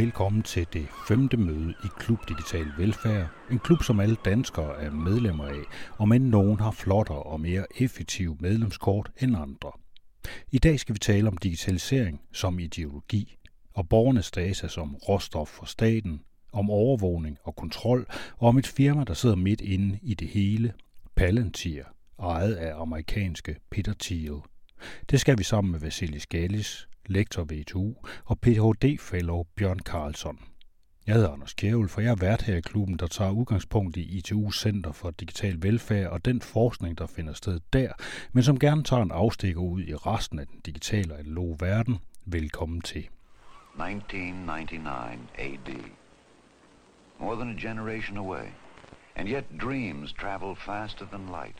Velkommen til det femte møde i Klub Digital Velfærd. En klub, som alle danskere er medlemmer af, og men nogen har flottere og mere effektive medlemskort end andre. I dag skal vi tale om digitalisering som ideologi, og borgernes data som råstof for staten, om overvågning og kontrol, og om et firma, der sidder midt inde i det hele, Palantir, ejet af amerikanske Peter Thiel. Det skal vi sammen med Vasilis Galis, lektor ved ITU, og Ph.D.-fellow Bjørn Karlsson. Jeg hedder Anders Kjævel, for jeg er vært her i klubben, der tager udgangspunkt i ITU Center for Digital Velfærd og den forskning, der finder sted der, men som gerne tager en afstikker ud i resten af den digitale og analoge verden. Velkommen til. 1999 AD. More than a generation away. And yet dreams travel faster than light.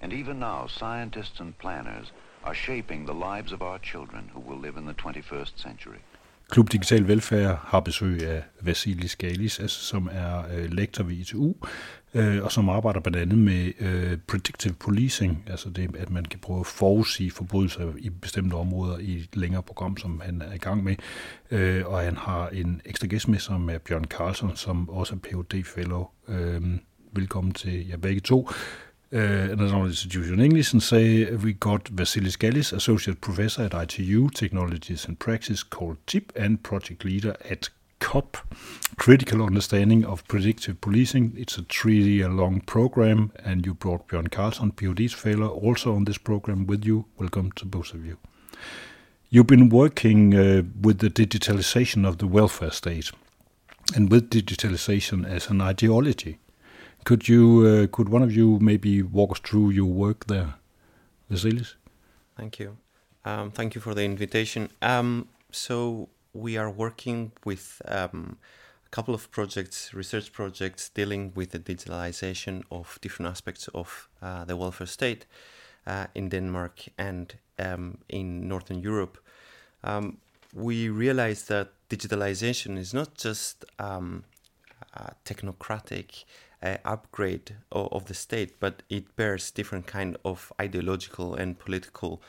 And even now, scientists and planners are shaping the lives of our children who will live in the 21st century. Klub Digital Velfærd har besøg af Vasilis Galis, altså, som er øh, lektor ved ITU, øh, og som arbejder blandt andet med øh, predictive policing, altså det, at man kan prøve at forudsige forbrydelser i bestemte områder i et længere program, som han er i gang med. Øh, og han har en ekstra gæst med, som er Bjørn Carlson, som også er Ph.D. Fellow. Øh, velkommen til jer begge to uh, National Institution English and say we got Vasilis Galis, Associate Professor at ITU Technologies and Practice called TIP and Project Leader at CUPP, Critical Understanding of Predictive Policing. It's a three-year long program, and you brought Björn Carlson, PhD fellow, also on this program with you. Welcome to both of you. You've been working uh, with the digitalization of the welfare state and with digitalization as an ideology. Could you, uh, could one of you maybe walk us through your work there, Vasilis? Thank you. Um, thank you for the invitation. Um, so we are working with um, a couple of projects, research projects, dealing with the digitalization of different aspects of uh, the welfare state uh, in Denmark and um, in Northern Europe. Um, we realized that digitalization is not just um, technocratic uh, upgrade of, of, the state, but it bears different kind of ideological and political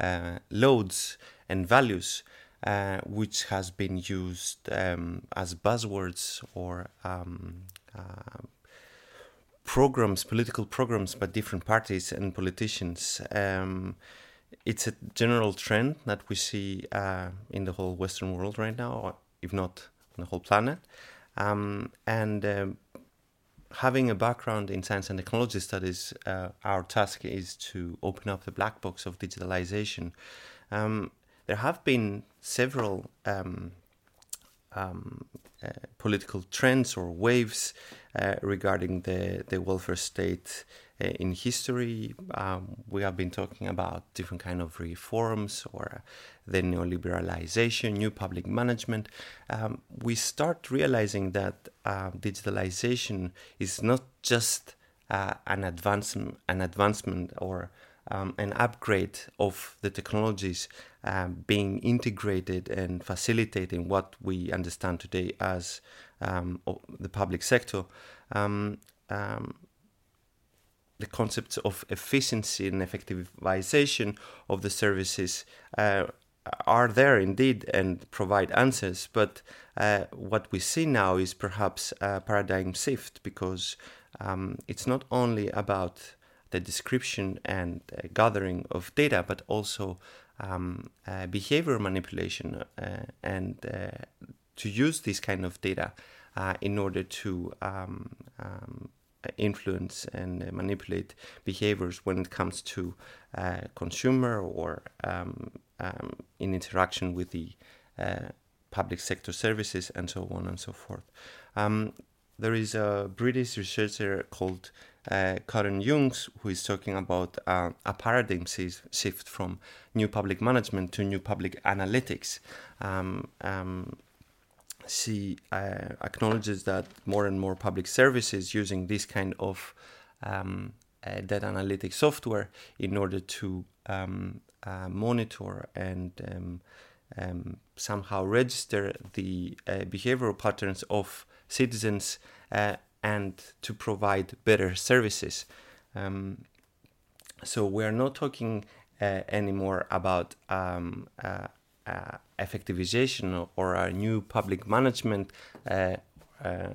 uh, loads and values, uh, which has been used um, as buzzwords or um, uh, programs, political programs by different parties and politicians. Um, it's a general trend that we see uh, in the whole Western world right now, or if not on the whole planet. Um, and um, having a background in science and technology studies, uh, our task is to open up the black box of digitalization. Um, there have been several um, um, uh, political trends or waves uh, regarding the, the welfare state in history. Um, we have been talking about different kind of reforms or the neoliberalization, new public management. Um, we start realizing that uh, digitalization is not just uh, an advancement, an advancement or um, an upgrade of the technologies um, being integrated and facilitating what we understand today as um, the public sector. Um, um, the concepts of efficiency and effectivization of the services uh, are there indeed and provide answers. But uh, what we see now is perhaps a paradigm shift because um, it's not only about the description and uh, gathering of data, but also um, uh, behavior manipulation uh, and uh, to use this kind of data in order to um, um influence and manipulate behaviors when it comes to uh, consumer or um, um, in interaction with the uh, public sector services and so on and so forth. Um, there is a British researcher called uh, Karen Yeung who is talking about uh, a paradigm shift from new public management to new public analytics. Um, um, she uh, acknowledges that more and more public services using this kind of um, uh, data analytics software in order to um, uh, monitor and um, um somehow register the uh, behavioral patterns of citizens uh, and to provide better services. Um, so we are not talking uh, anymore about um, uh, effectivization or a new public management uh, uh,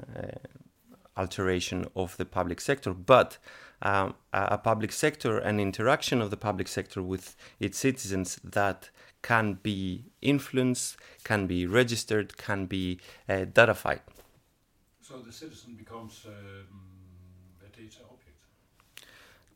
alteration of the public sector, but um, a public sector and interaction of the public sector with its citizens that can be influenced, can be registered, can be uh, datafied. So the citizen becomes um, a data object.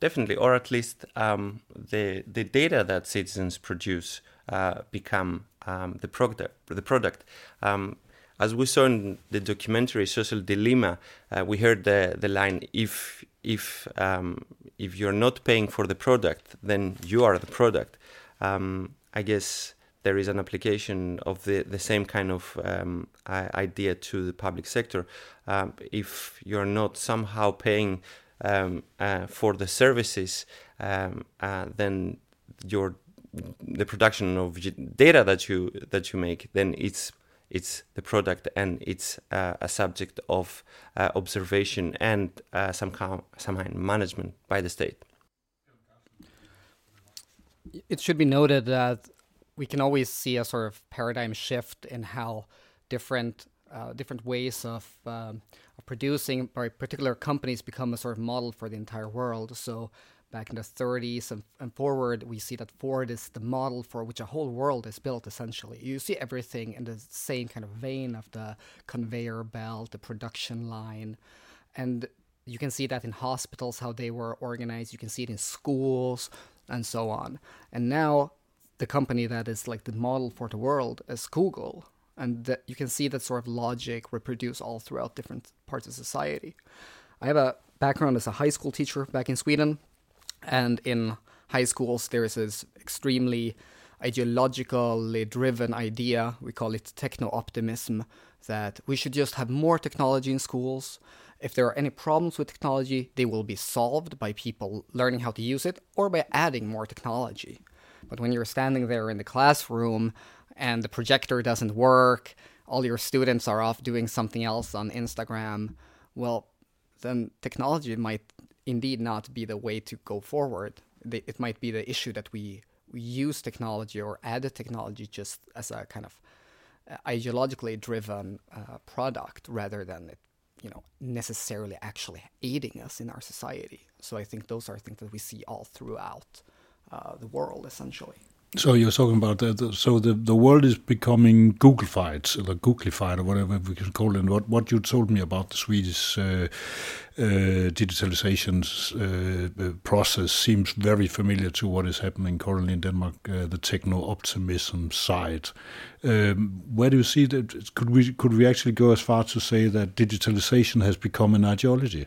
Definitely, or at least um, the the data that citizens produce uh, become um, the product. The product. Um, as we saw in the documentary Social Dilemma, uh, we heard the the line if if um, if you're not paying for the product, then you are the product. Um, I guess there is an application of the, the same kind of um, idea to the public sector. Um, if you're not somehow paying um, uh, for the services, um, uh, then your the production of data that you that you make, then it's it's the product and it's uh, a subject of uh, observation and uh, some kind, some kind management by the state. It should be noted that we can always see a sort of paradigm shift in how different uh, different ways of, um, of producing by particular companies become a sort of model for the entire world. So back in the 30s and, and, forward, we see that Ford is the model for which a whole world is built, essentially. You see everything in the same kind of vein of the conveyor belt, the production line. And you can see that in hospitals, how they were organized. You can see it in schools and so on. And now, the company that is like the model for the world is Google. And that you can see that sort of logic reproduced all throughout different parts of society. I have a background as a high school teacher back in Sweden and in high schools, there is this extremely ideologically driven idea, we call it techno optimism, that we should just have more technology in schools. If there are any problems with technology, they will be solved by people learning how to use it or by adding more technology. But when you're standing there in the classroom and the projector doesn't work, all your students are off doing something else on Instagram, well, then technology might indeed not be the way to go forward. It might be the issue that we, use technology or add technology just as a kind of uh, ideologically driven uh, product rather than it you know necessarily actually aiding us in our society so i think those are things that we see all throughout uh, the world essentially so you're talking about that. So the, the world is becoming Googleified, or Googleified, or whatever we can call it. What what you told me about the Swedish uh, uh, digitalization uh, process seems very familiar to what is happening currently in Denmark. Uh, the techno optimism side. Um, where do you see that? Could we could we actually go as far to say that digitalization has become an ideology?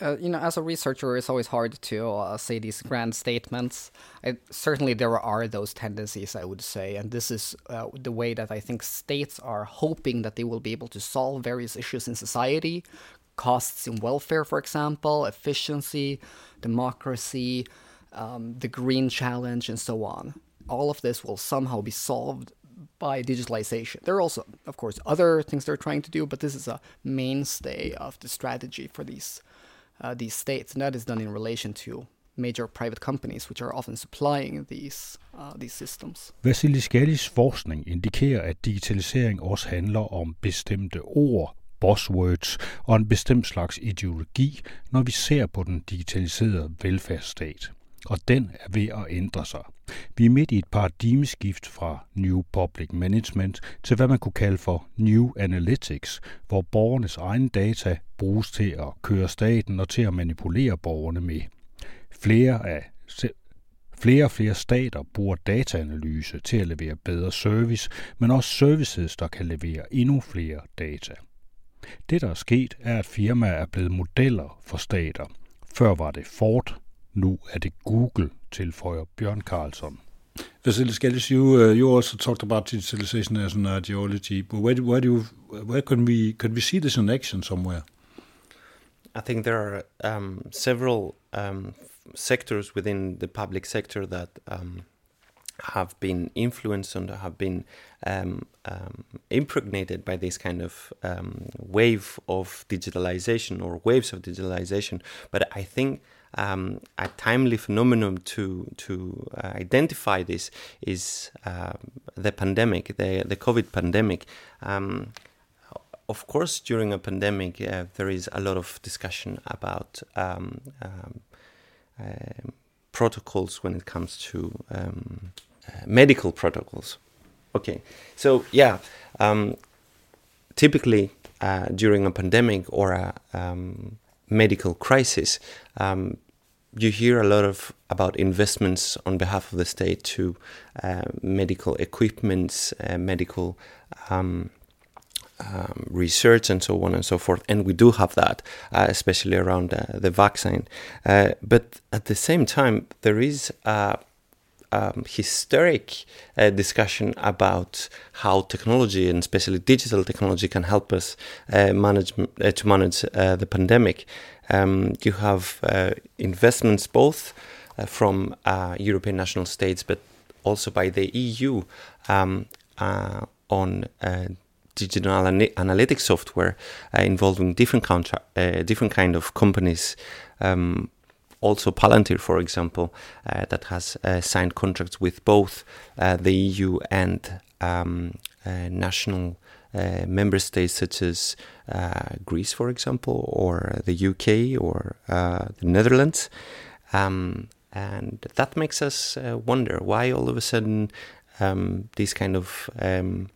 Uh, you know, as a researcher, it's always hard to uh, say these grand statements. I, certainly, there are those tendencies, I would say, and this is uh, the way that I think states are hoping that they will be able to solve various issues in society, costs in welfare, for example, efficiency, democracy, um, the green challenge, and so on. All of this will somehow be solved by digitalization. There are also, of course, other things they're trying to do, but this is a mainstay of the strategy for these uh, these states, and that is done in relation to major private companies, which are often supplying these, uh, these systems. Vasilis forskning indikerer, at digitalisering også handler om bestemte ord, buzzwords og en bestemt slags ideologi, når vi ser på den digitaliserede velfærdsstat. Og den er ved at ændre sig. Vi er midt i et paradigmeskift fra New Public Management til hvad man kunne kalde for New Analytics, hvor borgernes egne data bruges til at køre staten og til at manipulere borgerne med. Flere af Flere og flere stater bruger dataanalyse til at levere bedre service, men også services, der kan levere endnu flere data. Det, der er sket, er, at firmaer er blevet modeller for stater. Før var det Ford, nu er det Google, tilføjer Bjørn Carlson. Vasilis Galis, you, uh, you also talked about digitalization as an ideology, but where, where, do you, where can, we, can we see this in action somewhere? I think there are um, several um, sectors within the public sector that um, have been influenced and have been um, um, impregnated by this kind of um, wave of digitalization or waves of digitalization. But I think um, a timely phenomenon to to uh, identify this is uh, the pandemic, the the COVID pandemic. Um, of course, during a pandemic, uh, there is a lot of discussion about um, um, um protocols when it comes to uh, medical protocols. Okay, so yeah, typically uh, during a pandemic or a medical crisis, um, you hear a lot of about investments on behalf of the state to uh, medical equipments, uh, medical um, um, research, and so on and so forth. And we do have that, uh, especially around uh, the vaccine. Uh, but at the same time, there is um, historic uh, discussion about how technology and especially digital technology can help us uh, manage uh, to manage uh, the pandemic. Um, you have uh, investments both from European national states, but also by the EU um, on digital analytics software involving different contra- different kind of companies. Um, also Palantir, for example, uh, that has uh, signed contracts with both uh, the EU and um, national member states such as Greece, for example, or the UK or the Netherlands. Um, and that makes us wonder why all of a sudden um, this kind of um,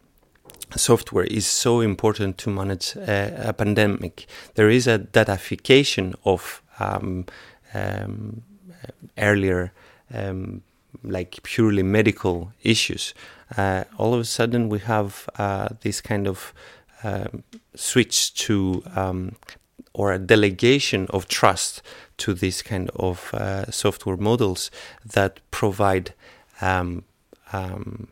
software is so important to manage uh, a pandemic. There is a datafication of um, um, earlier um, like purely medical issues. Uh, all of a sudden, we have uh, this kind of um, switch to um, or a delegation of trust to this kind of uh, software models that provide um, um,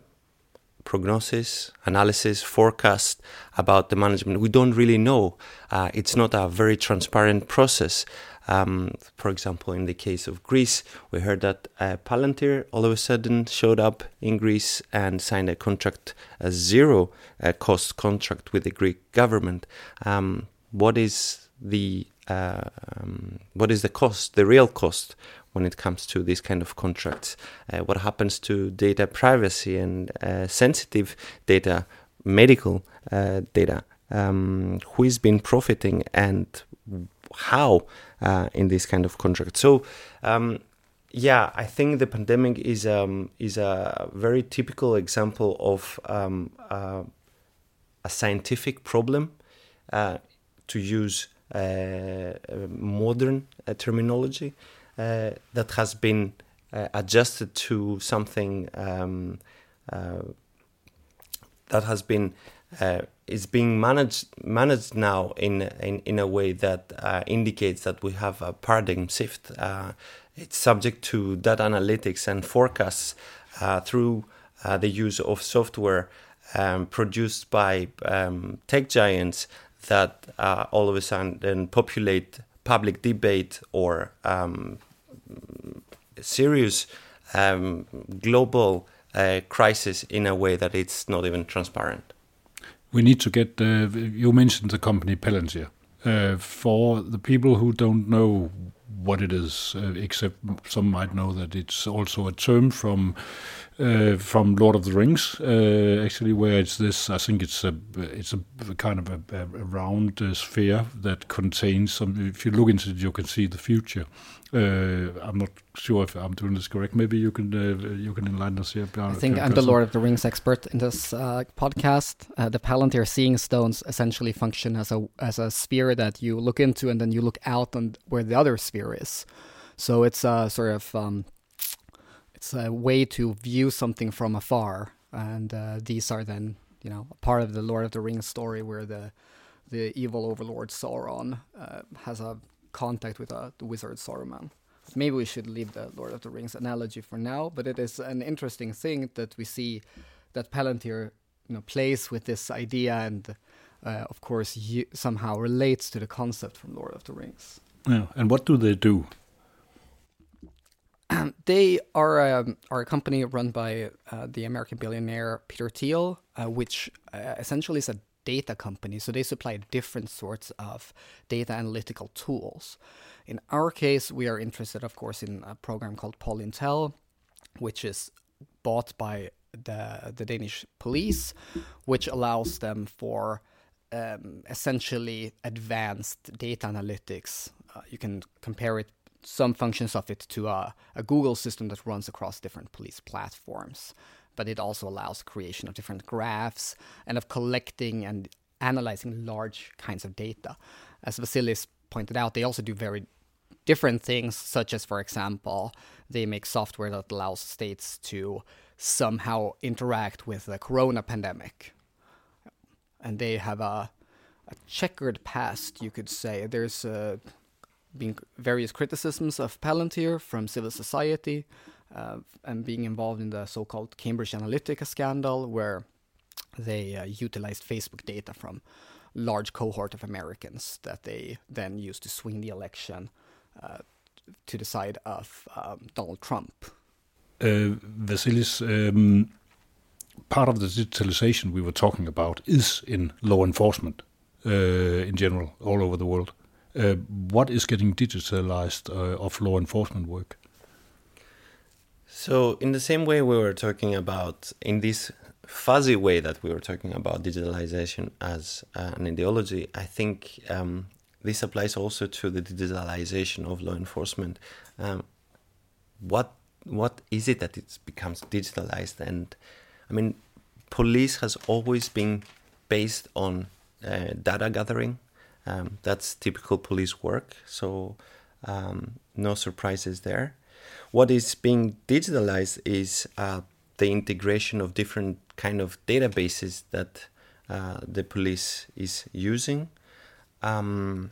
prognosis, analysis, forecast about the management. We don't really know. Uh, it's not a very transparent process. Um, for example, in the case of Greece, we heard that uh, Palantir all of a sudden showed up in Greece and signed a contract, a zero uh, cost contract with the Greek government. Um, what is the uh, um, what is the cost, the real cost when it comes to these kind of contracts? Uh, what happens to data privacy and uh, sensitive data, medical uh, data? Um, who has been profiting and how in this kind of contract. So. Um, yeah, I think the pandemic is um, is a very typical example of um, uh, a scientific problem. Uh, to use uh, modern uh, terminology uh, that has been uh, adjusted to something um, that has been is being managed managed now in in, in a way that uh, indicates that we have a paradigm shift. Uh, it's subject to data analytics and forecasts uh, through uh, the use of software um, produced by um, tech giants that uh, all of a sudden populate public debate or um, serious um, global uh, crisis in a way that it's not even transparent we need to get. Uh, you mentioned the company Palantir. Uh, for the people who don't know what it is, uh, except some might know that it's also a term from uh, from Lord of the Rings, uh, actually, where it's this. I think it's a it's a kind of a, a round uh, sphere that contains some. If you look into it, you can see the future. Uh, I'm not sure if I'm doing this correct. Maybe you can uh, you can enlighten us here. I think I'm the Lord of the Rings expert in this uh, podcast. the Palantir Seeing Stones essentially function as a as a sphere that you look into, and then you look out on where the other sphere is. So it's a sort of um, it's a way to view something from afar, and uh, these are then you know part of the Lord of the Rings story where the the evil overlord Sauron uh, has a contact with uh, the wizard Saruman. Maybe we should leave the Lord of the Rings analogy for now, but it is an interesting thing that we see that Palantir you know plays with this idea and uh, of course somehow relates to the concept from Lord of the Rings. Yeah, and what do they do? they are um, are a company run by uh, the American billionaire Peter Thiel, uh, which uh, essentially is a data company, so they supply different sorts of data analytical tools. In our case, we are interested, of course, in a program called Polintel, which is bought by the the Danish police, which allows them for um, essentially advanced data analytics. Uh, you can compare it some functions of it to a, a, Google system that runs across different police platforms. But it also allows creation of different graphs and of collecting and analyzing large kinds of data. As Vasilis pointed out, they also do very different things, such as, for example, they make software that allows states to somehow interact with the corona pandemic. And they have a, a checkered past, you could say. There's uh, been various criticisms of Palantir from civil society uh, and being involved in the so called Cambridge Analytica scandal, where they uh, utilized Facebook data from large cohort of Americans that they then used to swing the election uh, to the side of um, Donald Trump. Uh, Vasilis, um, part of the digitalization we were talking about is in law enforcement uh, in general, all over the world. Uh, what is getting digitalized uh, of law enforcement work? So, in the same way we were talking about, in this fuzzy way that we were talking about digitalization as uh, an ideology, I think um, this applies also to the digitalization of law enforcement. Um, what what is it that it becomes digitalized? And I mean, police has always been based on uh, data gathering. Um, that's typical police work, so um, no surprises there. What is being digitalized is uh, the integration of different kind of databases that uh, the police is using. Um,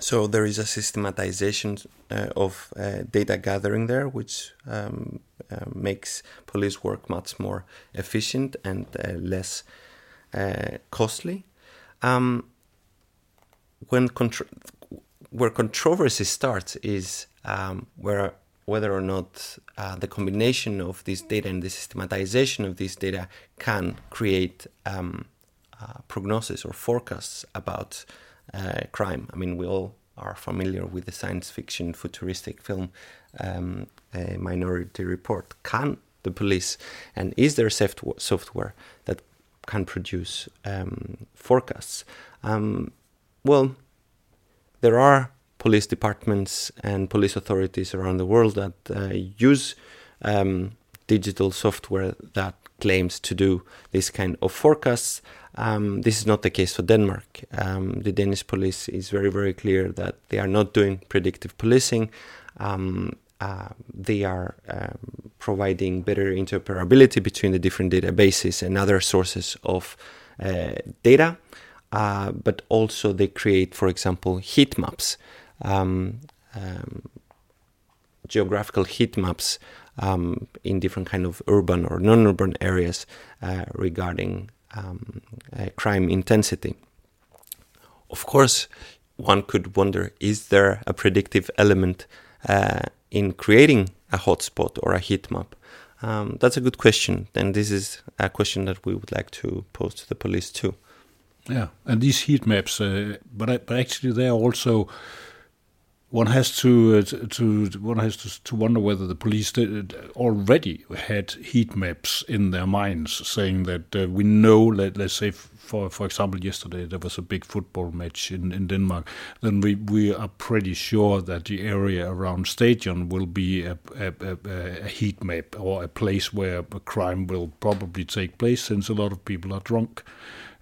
so there is a systematization uh, of uh, data gathering there, which um, uh, makes police work much more efficient and uh, less costly. Um, when where controversy starts is um, where whether or not uh, the combination of this data and the systematization of this data can create um, prognosis or forecasts about uh, crime. I mean, we all are familiar with the science fiction futuristic film um, Minority Report. Can the police and is there software that can produce um, forecasts? Um, well, there are police departments and police authorities around the world that uh, use um, digital software that claims to do this kind of forecasts. Um, this is not the case for Denmark. Um, the Danish police is very, very clear that they are not doing predictive policing. Um, uh, they are um, providing better interoperability between the different databases and other sources of uh, data. Uh, but also, they create, for example, heat maps, um, um, geographical heat maps um, in different kind of urban or non-urban areas uh, regarding um, uh, crime intensity. Of course, one could wonder: Is there a predictive element uh, in creating a hotspot or a heat map? Um, that's a good question, and this is a question that we would like to pose to the police too. Yeah, and these heat maps, uh, but but actually they are also one has to uh, to one has to, to wonder whether the police already had heat maps in their minds, saying that uh, we know. Let, let's say, for for example, yesterday there was a big football match in, in Denmark. Then we, we are pretty sure that the area around stadium will be a, a, a, a heat map or a place where a crime will probably take place, since a lot of people are drunk.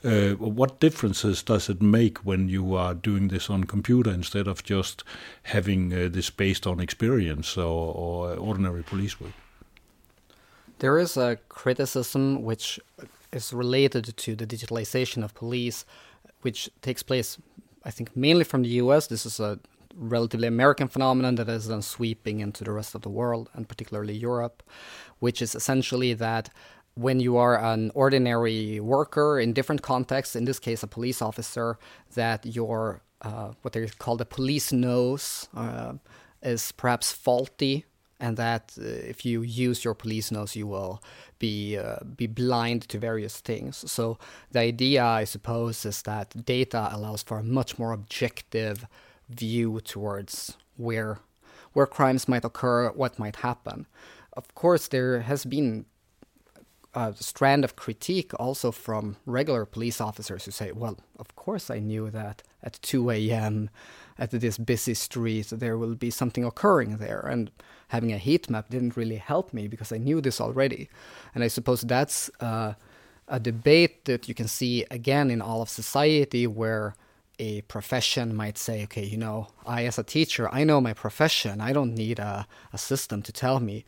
Uh, what differences does it make when you are doing this on computer instead of just having uh, this based on experience or, or ordinary police work? There is a criticism which is related to the digitalization of police, which takes place, I think, mainly from the US. This is a relatively American phenomenon that is then sweeping into the rest of the world, and particularly Europe, which is essentially that when you are an ordinary worker in different contexts, in this case a police officer, that your uh, what they call the police nose uh, is perhaps faulty and that uh, if you use your police nose, you will be uh, be blind to various things. So the idea, I suppose, is that data allows for a much more objective view towards where where crimes might occur, what might happen. Of course, there has been a strand of critique also from regular police officers who say, well, of course I knew that at 2 a.m. at this busy street there will be something occurring there. And having a heat map didn't really help me because I knew this already. And I suppose that's uh, a debate that you can see again in all of society where a profession might say, okay, you know, I as a teacher, I know my profession. I don't need a, a system to tell me.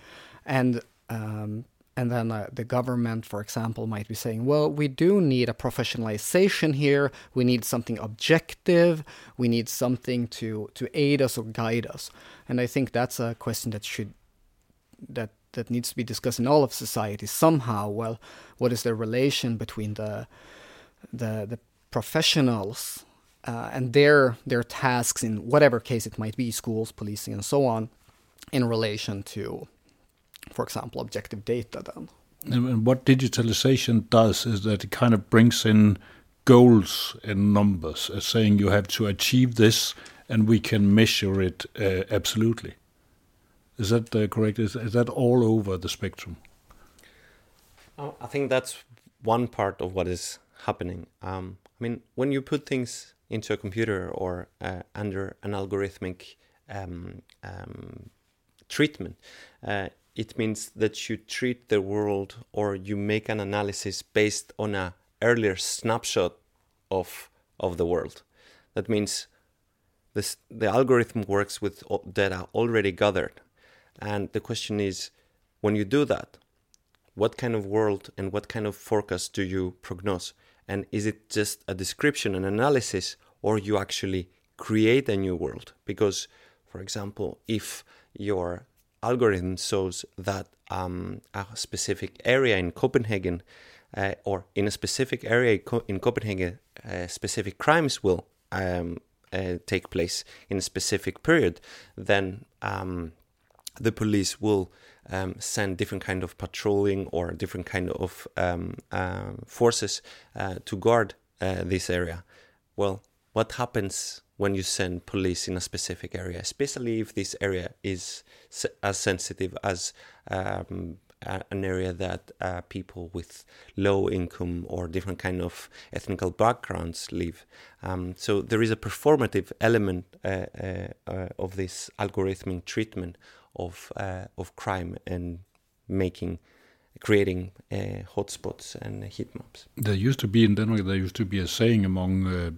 And um, and then uh, the government, for example, might be saying, well, we do need a professionalization here. We need something objective. We need something to, to aid us or guide us. And I think that's a question that should that that needs to be discussed in all of society somehow. Well, what is the relation between the the the professionals uh, and their their tasks in whatever case it might be, schools, policing, and so on, in relation to, for example, objective data. Then, and what digitalization does is that it kind of brings in goals and numbers, as saying you have to achieve this, and we can measure it uh, absolutely. Is that uh, correct? Is, is that all over the spectrum? Oh, I think that's one part of what is happening. Um, I mean, when you put things into a computer or uh, under an algorithmic um, um, treatment, uh, it means that you treat the world or you make an analysis based on a earlier snapshot of of the world. That means this, the algorithm works with data already gathered, and the question is, when you do that, what kind of world and what kind of forecast do you prognose? And is it just a description, an analysis, or you actually create a new world? Because, for example, if your algorithm shows that um, a specific area in Copenhagen uh, or in a specific area in Copenhagen, uh, specific crimes will um, uh, take place in a specific period, then um, the police will um, send different kind of patrolling or different kind of um, uh, forces uh, to guard uh, this area. Well, what happens when you send police in a specific area, especially if this area is as sensitive as um, an area that uh, people with low income or different kind of ethnical backgrounds live. Um, so there is a performative element uh, uh, uh of this algorithmic treatment of uh, of crime and making creating uh, hotspots and heat maps. There used to be in Denmark, there used to be a saying among uh,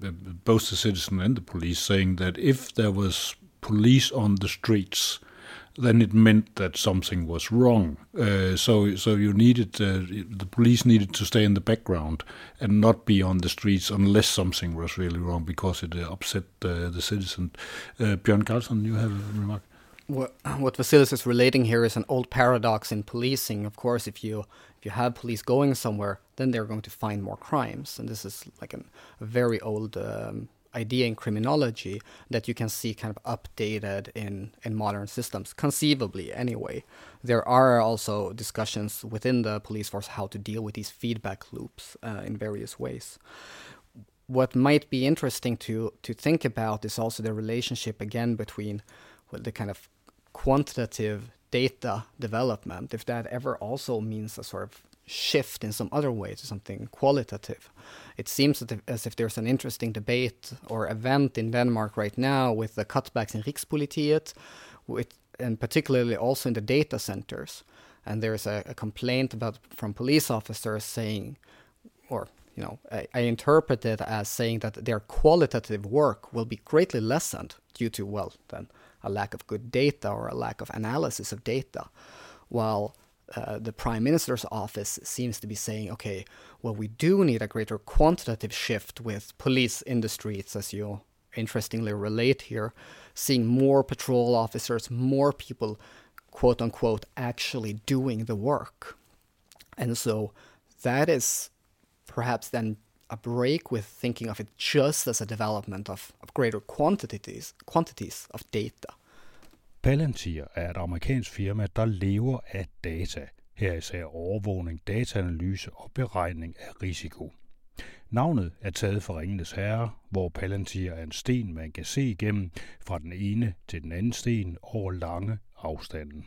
both the citizen and the police saying that if there was police on the streets, then it meant that something was wrong. Uh, so, so you needed uh, the police needed to stay in the background and not be on the streets unless something was really wrong because it uh, upset uh, the citizen. Uh, Björn Carlson, you have a remark what Vasilis is relating here is an old paradox in policing. Of course, if you if you have police going somewhere, then they're going to find more crimes, and this is like an, a very old um, idea in criminology that you can see kind of updated in in modern systems, conceivably anyway. There are also discussions within the police force how to deal with these feedback loops uh, in various ways. What might be interesting to to think about is also the relationship again between the kind of quantitative data development, if that ever also means a sort of shift in some other way to something qualitative. It seems as if there's an interesting debate or event in Denmark right now with the cutbacks in Rigspolitiet, with, and particularly also in the data centers. And there's a, a complaint about from police officers saying, or you know, I, I, interpret it as saying that their qualitative work will be greatly lessened due to, well, then a lack of good data or a lack of analysis of data, while uh, the prime minister's office seems to be saying, okay, well, we do need a greater quantitative shift with police in the streets, as you interestingly relate here, seeing more patrol officers, more people, quote unquote, actually doing the work. And so that is perhaps then a break with thinking of it just as a development of, of greater quantities quantities of data. Palantir er et amerikansk firma, der lever af data, her især overvågning, dataanalyse og beregning af risiko. Navnet er taget fra Ringenes Herre, hvor Palantir er en sten, man kan se igennem fra den ene til den anden sten over lange afstanden.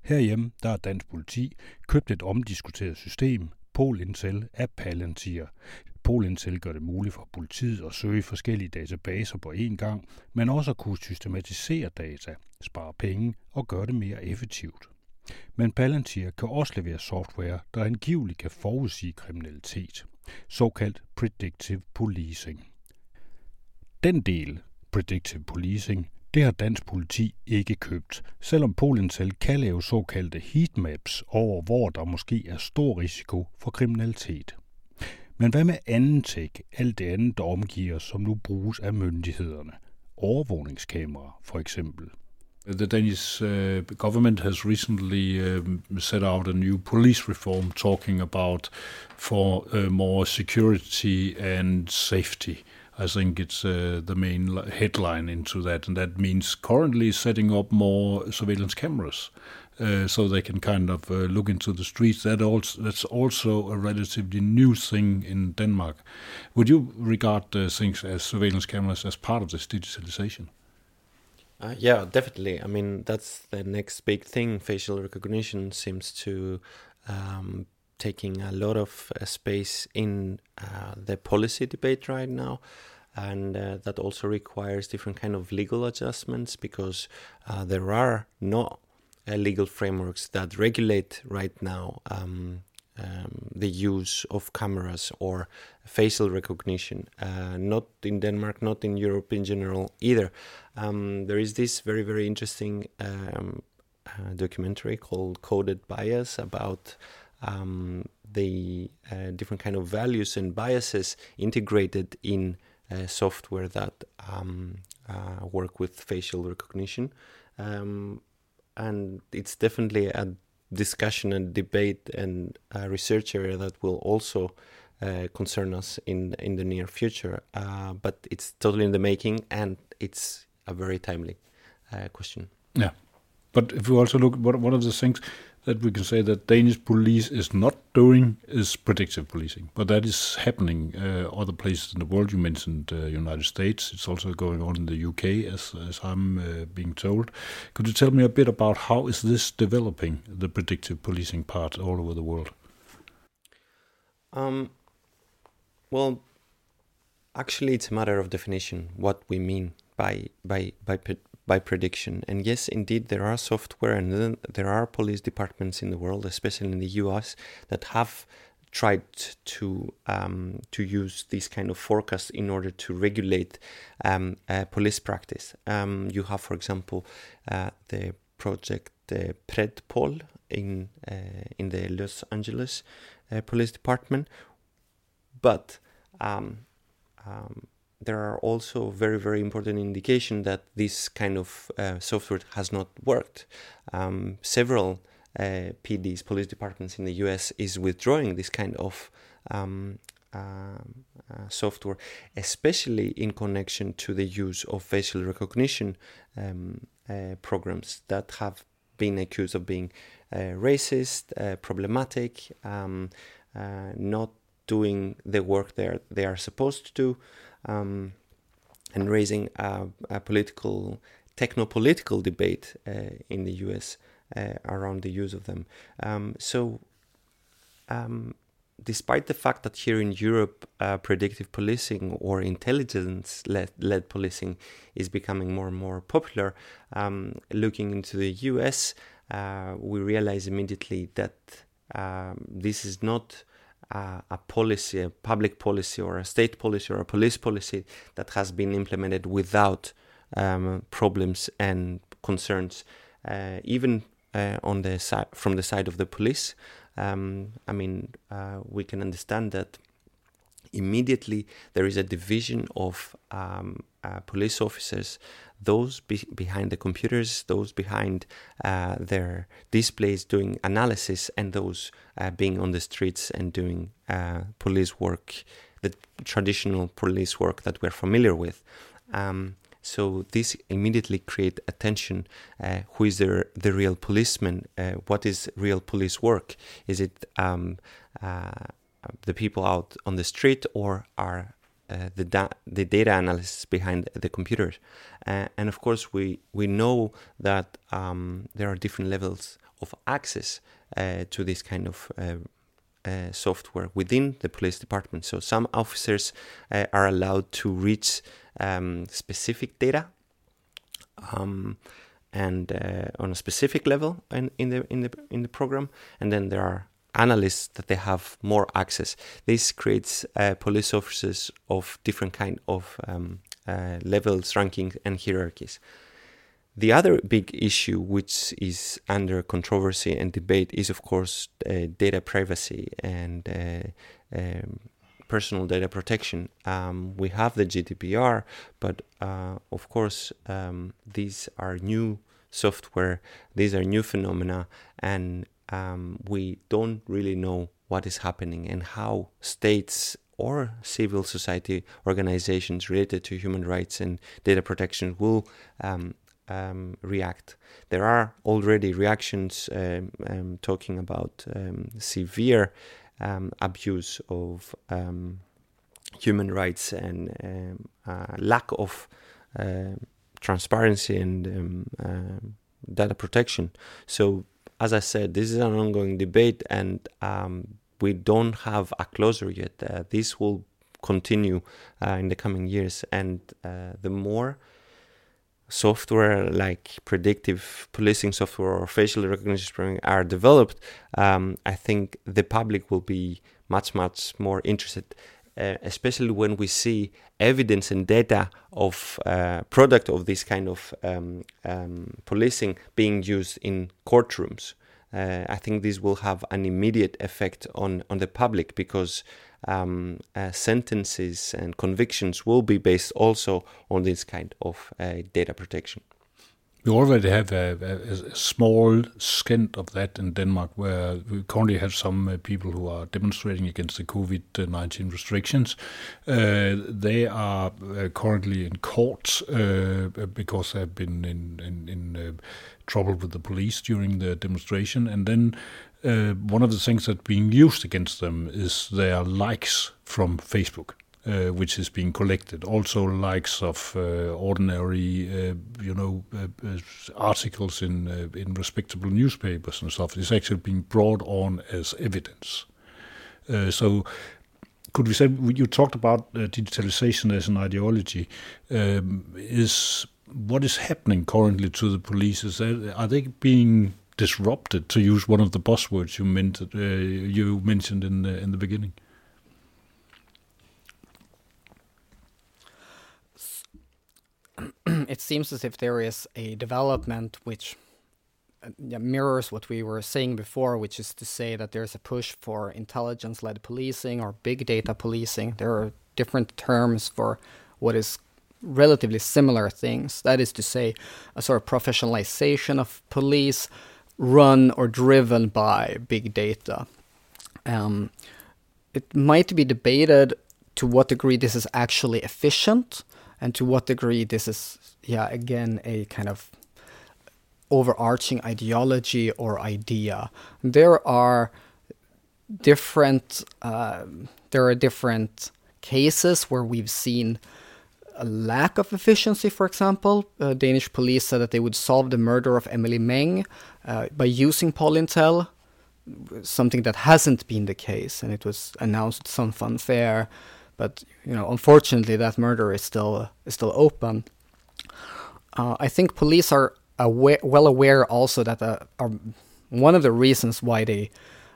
Herhjemme der er dansk politi købt et omdiskuteret system, Polintel af Palantir. Polintel gør det muligt for politiet at søge forskellige databaser på én gang, men også at kunne systematisere data, spare penge og gøre det mere effektivt. Men Palantir kan også levere software, der angiveligt kan forudsige kriminalitet, såkaldt predictive policing. Den del, predictive policing, det har dansk politi ikke købt, selvom Polen selv kan lave såkaldte heatmaps over, hvor der måske er stor risiko for kriminalitet. Men hvad med anden tech, alt det andet, der omgiver, som nu bruges af myndighederne? Overvågningskameraer for eksempel. The Danish uh, government has recently um, set out a new police reform talking about for uh, more security and safety. I think it's uh, the main headline into that, and that means currently setting up more surveillance cameras. Uh, so they can kind of uh, look into the streets. That also that's also a relatively new thing in Denmark. Would you regard uh, things as surveillance cameras as part of this digitalization? Uh, yeah, definitely. I mean, that's the next big thing. Facial recognition seems to um, taking a lot of uh, space in uh, the policy debate right now and uh, that also requires different kind of legal adjustments because uh, there are no uh, legal frameworks that regulate right now um, um, the use of cameras or facial recognition. Uh, not in Denmark, not in Europe in general either. Um, there is this very very interesting um, documentary called Coded Bias about um, the uh, different kind of values and biases integrated in uh, software that um, uh, work with facial recognition, um, and it's definitely a discussion and debate and research area that will also uh, concern us in in the near future. Uh, but it's totally in the making, and it's a very timely uh, question. Yeah, but if we also look, one of the things that we can say that Danish police is not doing is predictive policing, but that is happening uh, other places in the world. You mentioned uh, United States; it's also going on in the UK, as as I'm uh, being told. Could you tell me a bit about how is this developing the predictive policing part all over the world? Um, well, actually, it's a matter of definition what we mean by by by by prediction. And yes, indeed, there are software and there are police departments in the world, especially in the US, that have tried to um, to use this kind of forecast in order to regulate um, uh, police practice. Um, you have, for example, uh, the project uh, PredPol in in the Los Angeles uh, Police Department, but um, um, there are also very very important indication that this kind of uh, software has not worked. Um, several uh, PDs, police departments in the U.S., is withdrawing this kind of um, uh, uh, software, especially in connection to the use of facial recognition um, uh, programs that have been accused of being uh, racist, problematic, um, not doing the work they are, they are supposed to do um, and raising a, a political, techno-political debate uh, in the U.S. Uh, around the use of them. Um, so, um, despite the fact that here in Europe, uh, predictive policing or intelligence-led policing is becoming more and more popular, um, looking into the U.S., uh, we realize immediately that um, this is not a policy, a public policy, or a state policy, or a police policy that has been implemented without um, problems and concerns, uh, even uh, on the side from the side of the police. Um, I mean, uh, we can understand that immediately there is a division of um, uh, police officers those be behind the computers, those behind uh, their displays doing analysis, and those uh, being on the streets and doing uh, police work, the traditional police work that we're familiar with. Um, so this immediately create attention. Uh, who is the the real policeman? Uh, what is real police work? Is it um, uh, the people out on the street, or are uh, the da- the data analysts behind the computers? Uh, and of course, we we know that um, there are different levels of access uh, to this kind of uh, software within the police department. So some officers uh, are allowed to reach um, specific data um, and uh, on a specific level in, in the in the in the program, and then there are analysts that they have more access. This creates uh, police officers of different kind of um, uh, levels, rankings, and hierarchies. The other big issue, which is under controversy and debate, is of course uh, data privacy and uh, um, personal data protection. Um, we have the GDPR, but uh, of course, um, these are new software, these are new phenomena, and um, we don't really know what is happening and how states or civil society organizations related to human rights and data protection will um, um, react. There are already reactions um, um, talking about um, severe um, abuse of um, human rights and uh, lack of uh, transparency and data protection. So, as I said, this is an ongoing debate, and we don't have a closure yet. Uh, this will continue uh, in the coming years, and uh, the more software like predictive policing software or facial recognition are developed, um, I think the public will be much, much more interested, uh, especially when we see evidence and data of uh, product of this kind of um, um, policing being used in courtrooms. Uh, I think this will have an immediate effect on, on the public because um, uh, sentences and convictions will be based also on this kind of uh, data protection. We already have a, a, a, small skint of that in Denmark, where we currently have some uh, people who are demonstrating against the COVID 19 restrictions. Uh, they are uh, currently in court uh, because they have been in, in, in uh, trouble with the police during the demonstration. And then uh, one of the things that's being used against them is their likes from Facebook. Uh, which is being collected. Also, likes of uh, ordinary, uh, you know, uh, uh, articles in in respectable newspapers and stuff is actually being brought on as evidence. so, could we say you talked about digitalization as an ideology? Um, is what is happening currently to the police? Is that, are they being disrupted, to use one of the buzzwords you meant uh, you mentioned in the, in the beginning? it seems as if there is a development which uh, mirrors what we were saying before, which is to say that there's a push for intelligence led policing or big data policing. There are different terms for what is relatively similar things. That is to say, a sort of professionalization of police run or driven by big data. Um, it might be debated to what degree this is actually efficient and to what degree this is, yeah, again, a kind of overarching ideology or idea. There are different uh, there are different cases where we've seen a lack of efficiency, for example. Uh, Danish police said that they would solve the murder of Emilie Meng uh, by using Polintel, something that hasn't been the case, and it was announced at some fanfare. But you know, unfortunately, that murder is still is still open. Uh, I think police are aware, well aware also that uh, are one of the reasons why they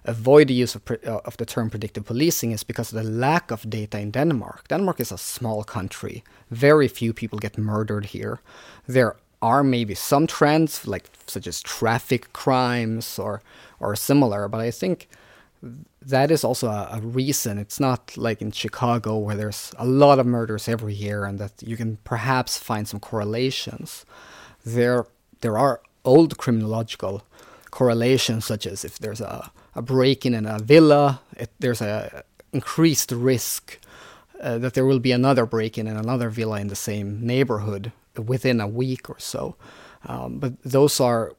avoid the use of, uh, of the term predictive policing is because of the lack of data in Denmark. Denmark is a small country. Very few people get murdered here. There are maybe some trends, like such as traffic crimes or or similar, but I think that is also a, a, reason. It's not like in Chicago where there's a lot of murders every year, and that you can perhaps find some correlations. There, there are old criminological correlations, such as if there's a a break-in in a villa, it, there's a increased risk uh, that there will be another break-in in another villa in the same neighborhood within a week or so. Um, but those are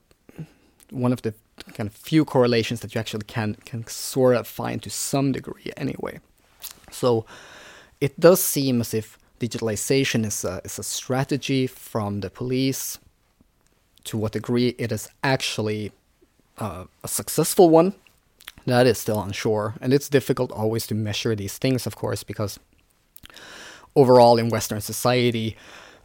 one of the kind of few correlations that you actually can can sort of find to some degree anyway. So it does seem as if digitalization is a, is a strategy from the police. To what degree it is actually uh, a successful one, that is still unsure. And it's difficult always to measure these things, of course, because overall in Western society,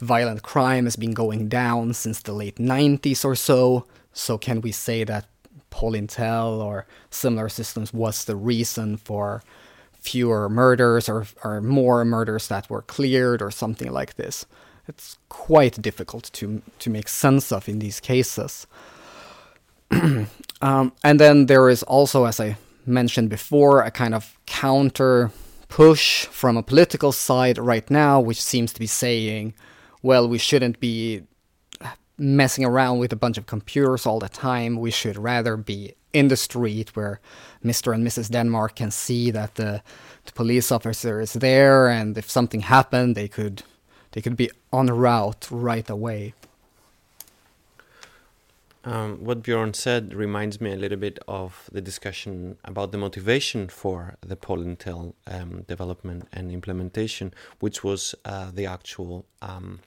violent crime has been going down since the late 90s or so. So, can we say that Polintel or similar systems was the reason for fewer murders or, or more murders that were cleared or something like this? It's quite difficult to, to make sense of in these cases. um, and then there is also, as I mentioned before, a kind of counter push from a political side right now, which seems to be saying, well, we shouldn't be messing around with a bunch of computers all the time. We should rather be in the street where Mr. and Mrs. Denmark can see that the, the police officer is there, and if something happened, they could they could be on route right away. Um, what Bjorn said reminds me a little bit of the discussion about the motivation for the Polintel um, development and implementation, which was uh, the actual um,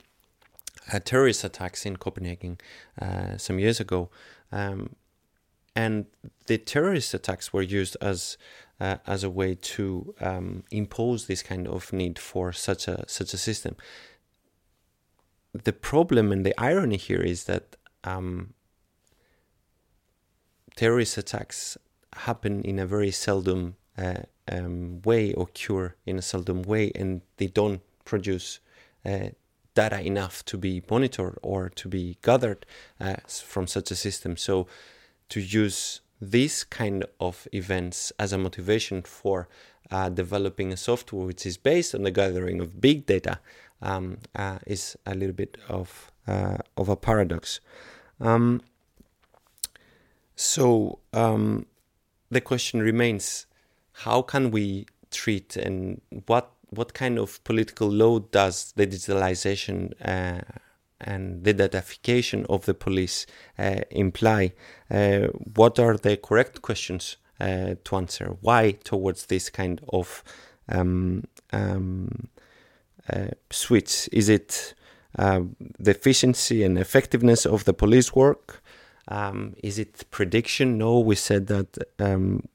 uh, terrorist attacks in Copenhagen uh, some years ago. Um, and the terrorist attacks were used as uh, as a way to um, impose this kind of need for such a such a system. The problem and the irony here is that um, terrorist attacks happen in a very seldom uh, um, way, occur in a seldom way, and they don't produce uh, data enough to be monitored or to be gathered uh, from such a system. So, to use these kind of events as a motivation for uh, developing a software which is based on the gathering of big data um, uh, is a little bit of uh, of a paradox. Um, so um, the question remains: How can we treat and what what kind of political load does the digitalization uh, and the datafication of the police uh, imply? Uh, what are the correct questions uh, to answer? Why towards this kind of um, um, uh, switch? Is it uh, the efficiency and effectiveness of the police work? Um, is it prediction? No, we said that um,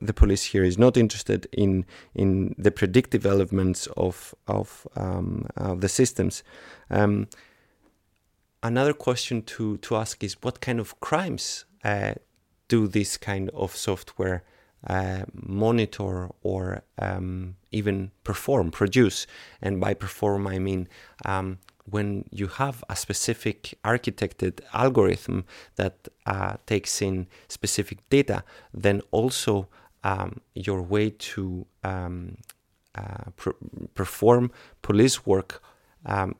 the police here is not interested in in the predictive elements of of, um, of the systems. Um, another question to to ask is what kind of crimes uh, do this kind of software uh, monitor or um, even perform, produce? And by perform, I mean um, when you have a specific architected algorithm that uh, takes in specific data, then also um, your way to um, uh, pr- perform police work um,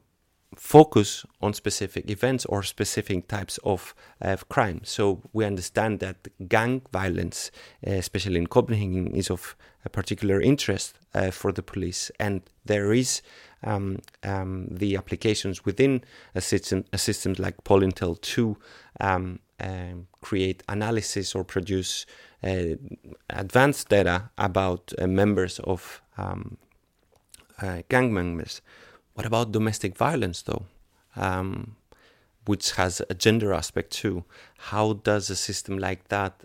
focus on specific events or specific types of uh, crime. So we understand that gang violence, uh, especially in Copenhagen, is of a particular interest uh, for the police, and there is um, um, the applications within a system, a system like Polintel to um, um, create analysis or produce uh, advanced data about uh, members of um, uh, gang members. What about domestic violence, though? Um, which has a gender aspect too. How does a system like that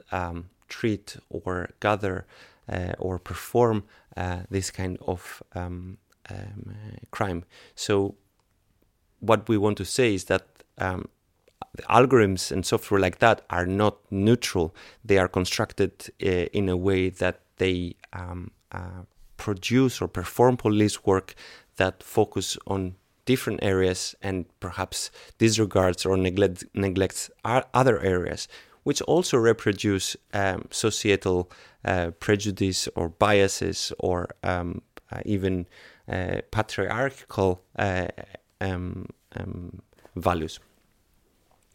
treat or gather uh, or perform uh, this kind of um, um, crime. So, what we want to say is that um, algorithms and software like that are not neutral. They are constructed uh, in a way that they um, uh, produce or perform police work that focus on different areas and perhaps disregards or neglect, neglects other areas, which also reproduce um, societal uh, prejudice or biases or um, uh, even uh, patriarchal uh, um, um, values.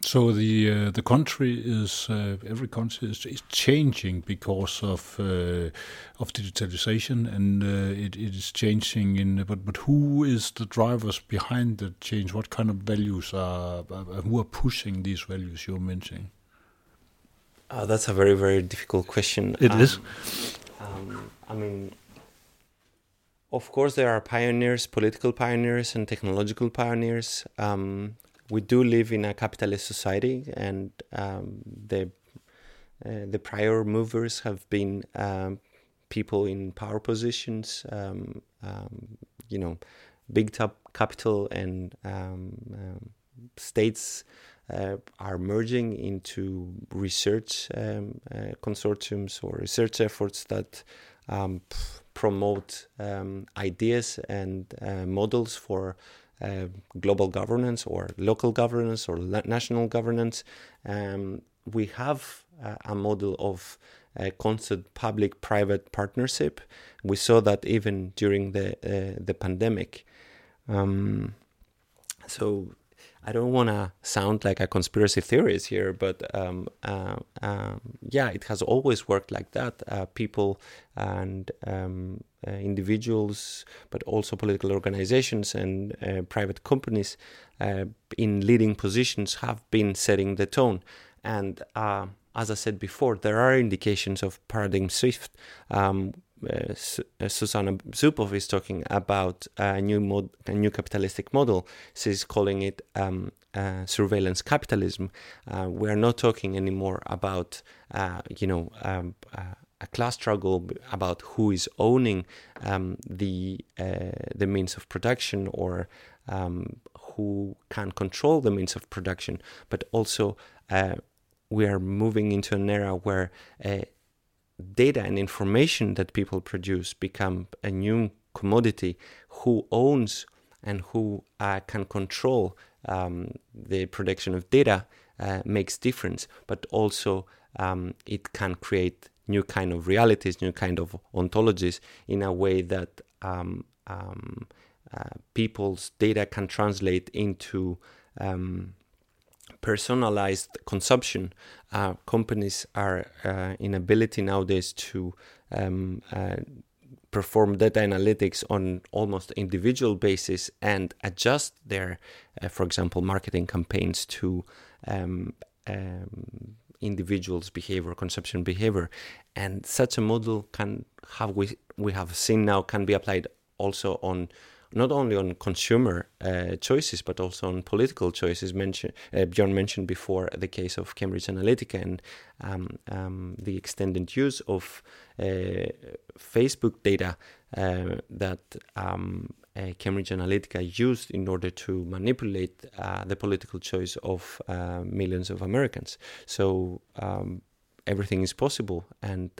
So the uh, the country is uh, every country is, is, changing because of uh, of digitalization, and uh, it, it is changing. In but but who is the drivers behind the change? What kind of values are who are pushing these values you're mentioning? Uh, that's a very very difficult question. It um, is. Um, I mean, of course, there are pioneers, political pioneers, and technological pioneers. Um, we do live in a capitalist society, and um, the uh, the prior movers have been um, people in power positions, um, um you know, big top capital and um, states uh, are merging into research uh, consortiums or research efforts that promote ideas and uh, models for uh, global governance or local governance or national governance. Um, we have uh, a model of a constant public-private partnership. We saw that even during the uh, the pandemic. Um, so I don't want to sound like a conspiracy theorist here, but um, uh, um, yeah, it has always worked like that. Uh, people and um, uh, individuals, but also political organizations and uh, private companies uh, in leading positions have been setting the tone. And uh, as I said before, there are indications of paradigm shift. Uh, uh, Shoshana Zuboff is talking about a new mod, a new capitalistic model. She's calling it um, uh, surveillance capitalism. Uh, we are not talking anymore about, uh, you know, um, uh, a class struggle about who is owning um, the the means of production or um, who can control the means of production, but also we are moving into an era where data and information that people produce become a new commodity. Who owns and who uh, can control um, the production of data uh, makes difference, but also um, it can create new kind of realities, new kind of ontologies in a way that um, um uh, people's data can translate into um, personalized consumption, uh, companies are uh, in ability nowadays to um, uh, perform data analytics on almost individual basis and adjust their, uh, for example, marketing campaigns to um, um, individuals' behavior, consumption behavior, and such a model can have we we have seen now can be applied also on not only on consumer uh, choices but also on political choices. Mention, uh, Bjorn mentioned before the case of Cambridge Analytica and um, um, the extended use of uh, Facebook data uh, that um, uh, Cambridge Analytica used in order to manipulate uh, the political choice of millions of Americans. So um, everything is possible, and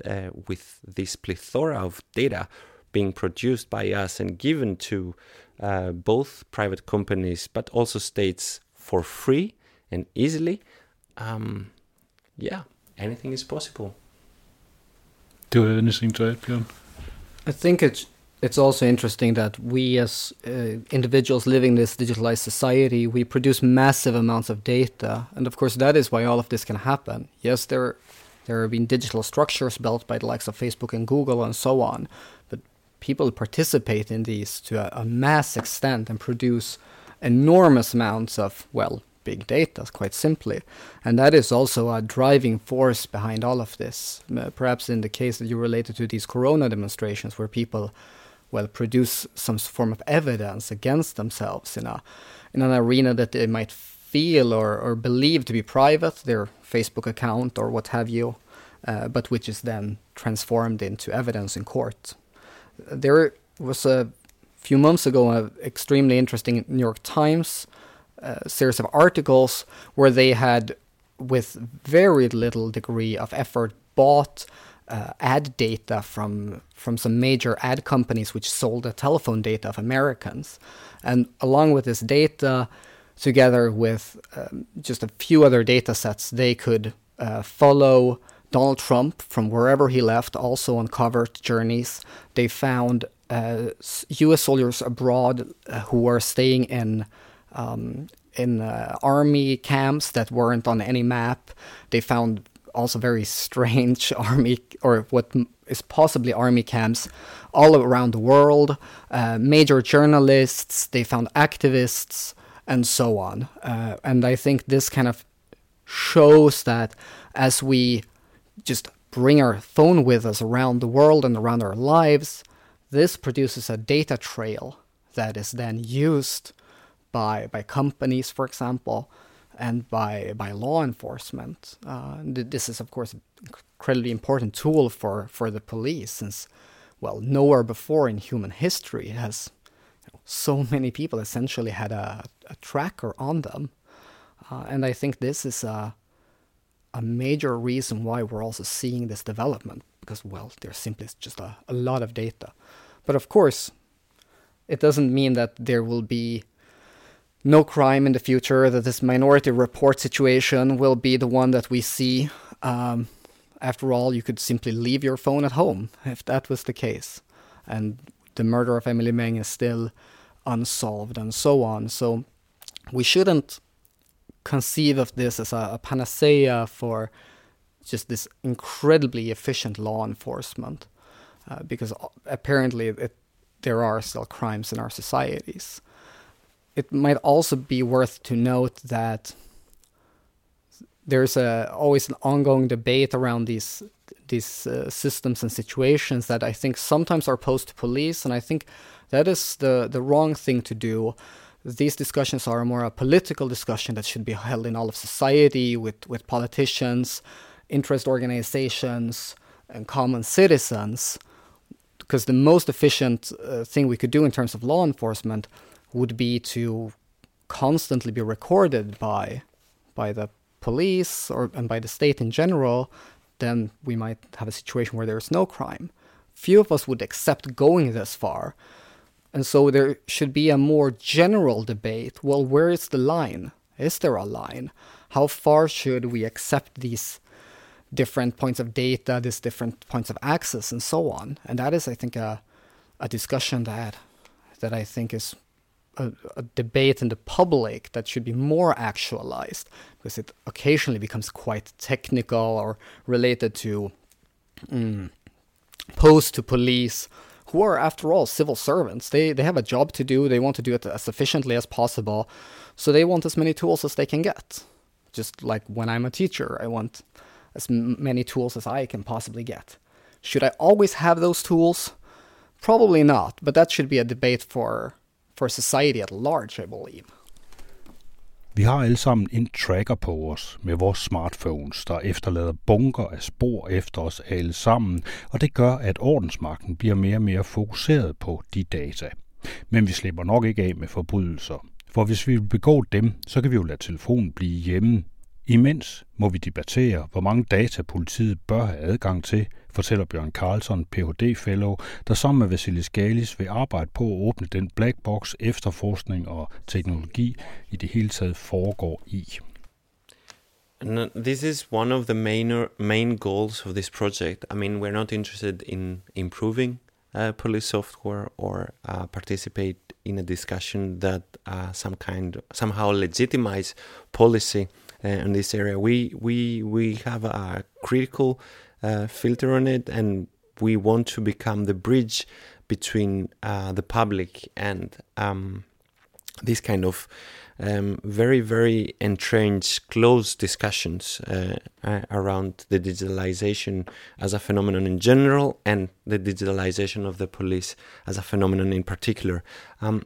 with this plethora of data being produced by us and given to uh, both private companies but also states for free and easily, um, yeah, anything is possible. Do you have anything to add, Bjorn? I think it's it's also interesting that we as uh, individuals living in this digitalized society we produce massive amounts of data and of course that is why all of this can happen yes there there have been digital structures built by the likes of facebook and google and so on people participate in these to a, a mass extent and produce enormous amounts of, well, big data, quite simply. And that is also a driving force behind all of this. Perhaps in the case that you related to these corona demonstrations, where people, well, produce some form of evidence against themselves in a in an arena that they might feel or, or believe to be private, their Facebook account or what have you, uh, but which is then transformed into evidence in court there was a few months ago an extremely interesting New York Times uh, series of articles where they had, with very little degree of effort, bought uh, ad data from from some major ad companies which sold the telephone data of Americans, and along with this data, together with um, just a few other data sets, they could uh, follow Donald Trump, from wherever he left, also on covert journeys. They found uh, U.S. soldiers abroad uh, who were staying in um, in uh, army camps that weren't on any map. They found also very strange army or what is possibly army camps all around the world. Uh, major journalists, they found activists, and so on. Uh, and I think this kind of shows that as we just bring our phone with us around the world and around our lives, this produces a data trail that is then used by by companies, for example, and by by law enforcement. Uh, this is, of course, an incredibly important tool for for the police, since well, nowhere before in human history has so many people essentially had a, a tracker on them, uh, and I think this is a a major reason why we're also seeing this development because well, there's simply just a, a lot of data, but of course, it doesn't mean that there will be no crime in the future, that this minority report situation will be the one that we see. Um, after all, you could simply leave your phone at home if that was the case. And the murder of Emilie Meng is still unsolved and so on. So we shouldn't conceive of this as a, a panacea for just this incredibly efficient law enforcement, uh, because apparently it, there are still crimes in our societies it might also be worth to note that there's a, always an ongoing debate around these these uh, systems and situations that I think sometimes are posed to police, and I think that is the the wrong thing to do. These discussions are more a political discussion that should be held in all of society with with politicians, interest organizations, and common citizens. Because the most efficient uh, thing we could do in terms of law enforcement would be to constantly be recorded by by the police or and by the state in general, then we might have a situation where there's no crime. Few of us would accept going this far. And so there should be a more general debate. Well, where is the line? Is there a line? How far should we accept these different points of data, these different points of access, and so on? And that is, I think, a, a discussion that that I think is a, a, debate in the public that should be more actualized because it occasionally becomes quite technical or related to mm, post to police who are after all civil servants. They they have a job to do. They want to do it as efficiently as possible. So they want as many tools as they can get. Just like when i'm a teacher i want as many tools as i can possibly get. Should i always have those tools? Probably not but that should be a debate for for society at large, I believe. Vi har alle sammen en tracker på os med vores smartphones, der efterlader bunker af spor efter os alle sammen, og det gør, at ordensmagten bliver mere og mere fokuseret på de data. Men vi slipper nok ikke af med forbrydelser. For hvis vi vil begå dem, så kan vi jo lade telefonen blive hjemme. Imens må vi debattere, hvor mange data politiet bør have adgang til, fortæller Bjørn Carlson, Ph.D.-fellow, der sammen med Vasilis Galis vil arbejde på at åbne den black box efterforskning og teknologi i det hele taget foregår i. This is one of the main main goals of this project. I mean, we're not interested in improving uh, police software or uh, participate in a discussion that uh, some kind somehow legitimize policy uh, in this area. We we we have a critical uh, filter on it, and we want to become the bridge between uh, the public and um, this kind of um, very, very entrenched, close discussions uh, uh, around the digitalization as a phenomenon in general and the digitalization of the police as a phenomenon in particular. Um,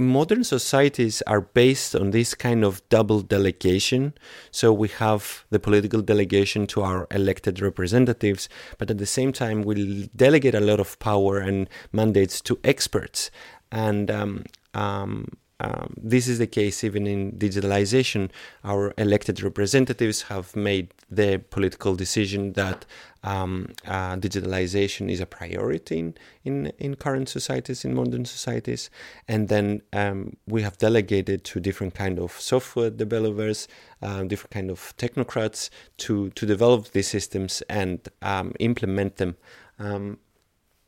modern societies are based on this kind of double delegation. So we have the political delegation to our elected representatives, but at the same time, we delegate a lot of power and mandates to experts. And um, um, um, this is the case even in digitalization. Our elected representatives have made the political decision that um, uh, digitalization is a priority in, in, in, current societies, in modern societies. And then um, we have delegated to different kind of software developers, uh, different kind of technocrats to, to develop these systems and um, implement them. Um,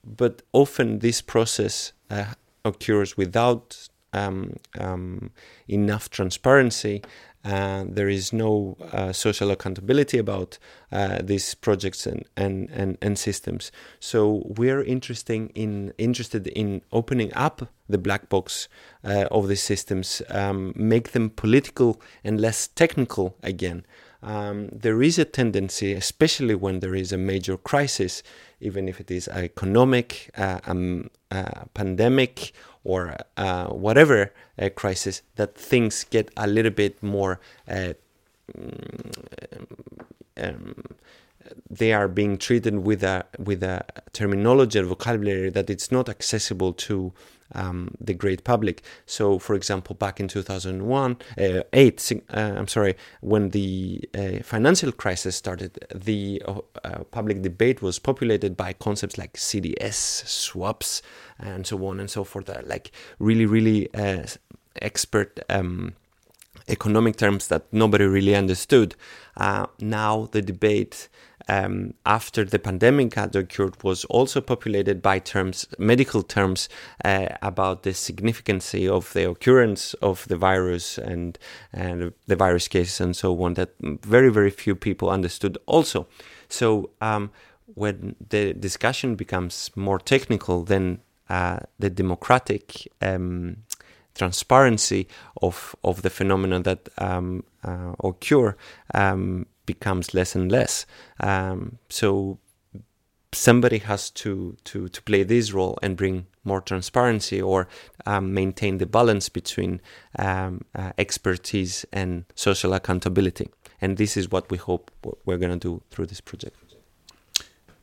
but often this process uh, occurs without um, um, enough transparency. Uh, there is no uh, social accountability about uh, these projects and, and, and, and, systems. So we're interesting in, interested in opening up the black box uh, of these systems, um, make them political and less technical again. Um, there is a tendency, especially when there is a major crisis, even if it is economic, uh, um, uh, pandemic, or uh, whatever uh, crisis, that things get a little bit more. Uh, mm, um, they are being treated with a with a terminology and vocabulary that it's not accessible to um, the great public. So, for example, back in 2001, uh, eight, uh, I'm sorry, when the uh, financial crisis started, the uh, uh, public debate was populated by concepts like CDS, swaps, and so on and so forth. Uh, like really, really expert. Um, economic terms that nobody really understood. now the debate um, after the pandemic had occurred was also populated by terms, medical terms, uh, about the significance of the occurrence of the virus and and the virus cases and so on that very very few people understood also. So um, when the discussion becomes more technical, then uh, the democratic um, transparency of of the phenomenon that um, uh, occur um, becomes less and less. Um, so somebody has to, to, to play this role and bring more transparency or um, maintain the balance between um, uh, expertise and social accountability. And this is what we hope we're going to do through this project.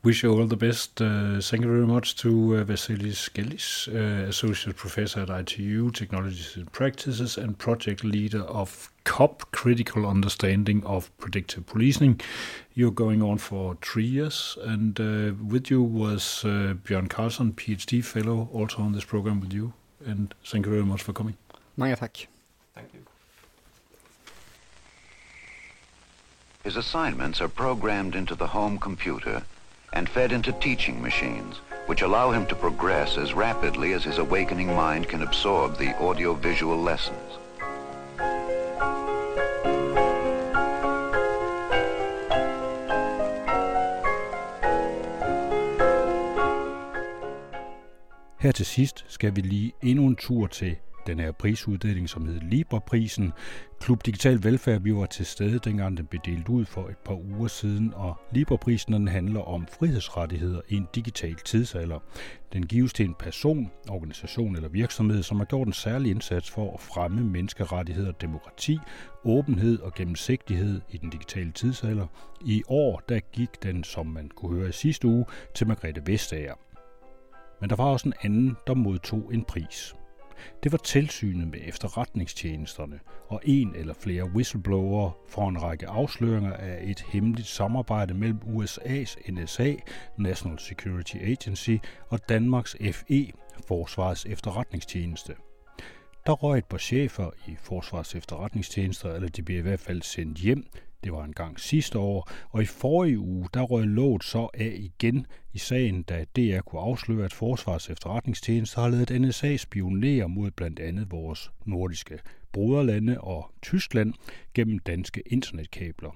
Wish you all the best. Uh, thank you very much to uh, Vasilis Galis, uh, Associate Professor at ITU, Technologies and Practices, and Project Leader of CUPP, Critical Understanding of Predictive Policing. You're going on for three years, and uh, with you was uh, Bjørn Carlson, PhD Fellow, also on this program with you. And thank you very much for coming. Mange tak. Thank you. His assignments are programmed into the home computer and fed into teaching machines, which allow him to progress as rapidly as his awakening mind can absorb the audio-visual lessons. Her til sidst skal vi lige endnu en tur til den her prisuddeling, som hedder Libra-prisen. Klub Digital Velfærd, vi var til stede, dengang den blev delt ud for et par uger siden, og Libra-prisen den handler om frihedsrettigheder i en digital tidsalder. Den gives til en person, organisation eller virksomhed, som har gjort en særlig indsats for at fremme menneskerettigheder, demokrati, åbenhed og gennemsigtighed i den digitale tidsalder. I år der gik den, som man kunne høre i sidste uge, til Margrethe Vestager. Men der var også en anden, der modtog en pris. Det var tilsynet med efterretningstjenesterne, og en eller flere whistleblower for en række afsløringer af et hemmeligt samarbejde mellem USA's NSA, National Security Agency, og Danmarks FE, Forsvarets efterretningstjeneste. Der røg et par chefer i Forsvarets efterretningstjenester, eller de blev i hvert fald sendt hjem, det var en gang sidste år, og i forrige uge, der røg låget så af igen i sagen, da DR kunne afsløre, at Forsvars efterretningstjeneste har lavet NSA spionere mod blandt andet vores nordiske broderlande og Tyskland gennem danske internetkabler.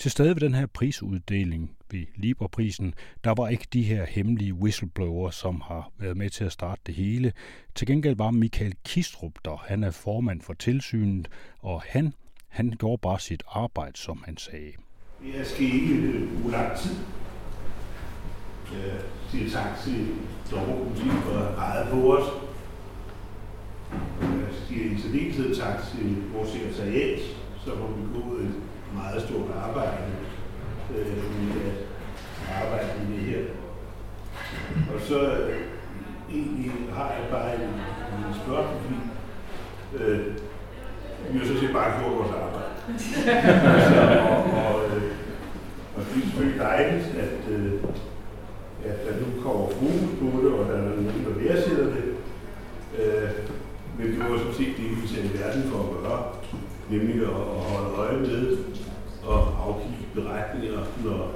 Til stede ved den her prisuddeling ved Libra-prisen, der var ikke de her hemmelige whistleblower, som har været med til at starte det hele. Til gengæld var Michael Kistrup der. Han er formand for tilsynet, og han han gjorde bare sit arbejde, som han sagde. Jeg skal ikke bruge øh, lang tid. Jeg siger tak til dommerpolitik for at have på os. Jeg siger i særdeleshed tak til vores sekretariat, som har begået et meget stort arbejde øh, med at arbejde med det her. Og så øh, egentlig har jeg bare en, en spørgsmål, fordi øh, vi har så set bare gjort vores arbejde. altså, og, og, øh, og det er selvfølgelig dejligt, at, øh, at der nu kommer fokus på det, og der er nogen, der værdsætter det. Øh, men det var sådan set det, vi sendte verden for at gøre, nemlig at, at holde øje med og afgive beretninger, når,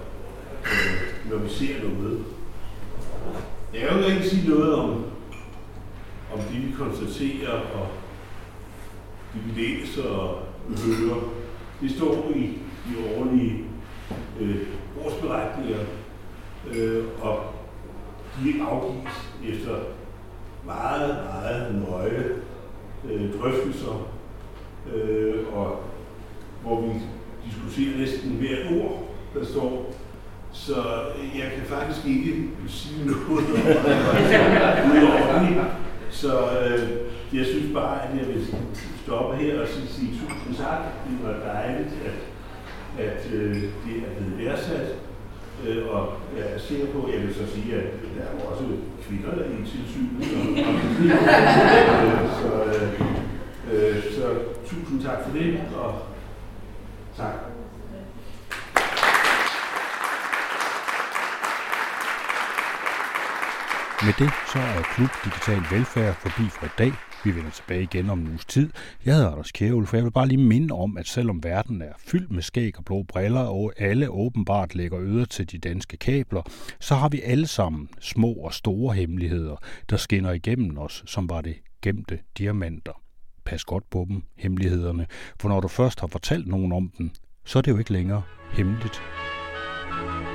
øh, når vi ser noget. Jeg jo ikke sige noget om, om det, vi konstaterer og vi læser og hører, det står i de årlige øh, årsberetninger, øh, og de afgives efter meget, meget nøje øh, drøftelser, øh, og hvor vi diskuterer næsten hvert ord, der står. Så jeg kan faktisk ikke sige noget om det. Så øh, jeg synes bare, at jeg vil stoppe her og sige, sige tusind tak. Det var dejligt, at, at øh, det er blevet værdsat. Øh, og jeg er sikker på, at jeg vil så sige, at der er også kvinder der i tilsynet. så, øh, øh, så tusind tak for det, og tak. Med det så er Klub Digital Velfærd forbi for i dag. Vi vender tilbage igen om en uges tid. Jeg hedder Anders Kjævel, for jeg vil bare lige minde om, at selvom verden er fyldt med skæg og blå briller, og alle åbenbart lægger øder til de danske kabler, så har vi alle sammen små og store hemmeligheder, der skinner igennem os, som var det gemte diamanter. Pas godt på dem, hemmelighederne, for når du først har fortalt nogen om dem, så er det jo ikke længere hemmeligt. thank you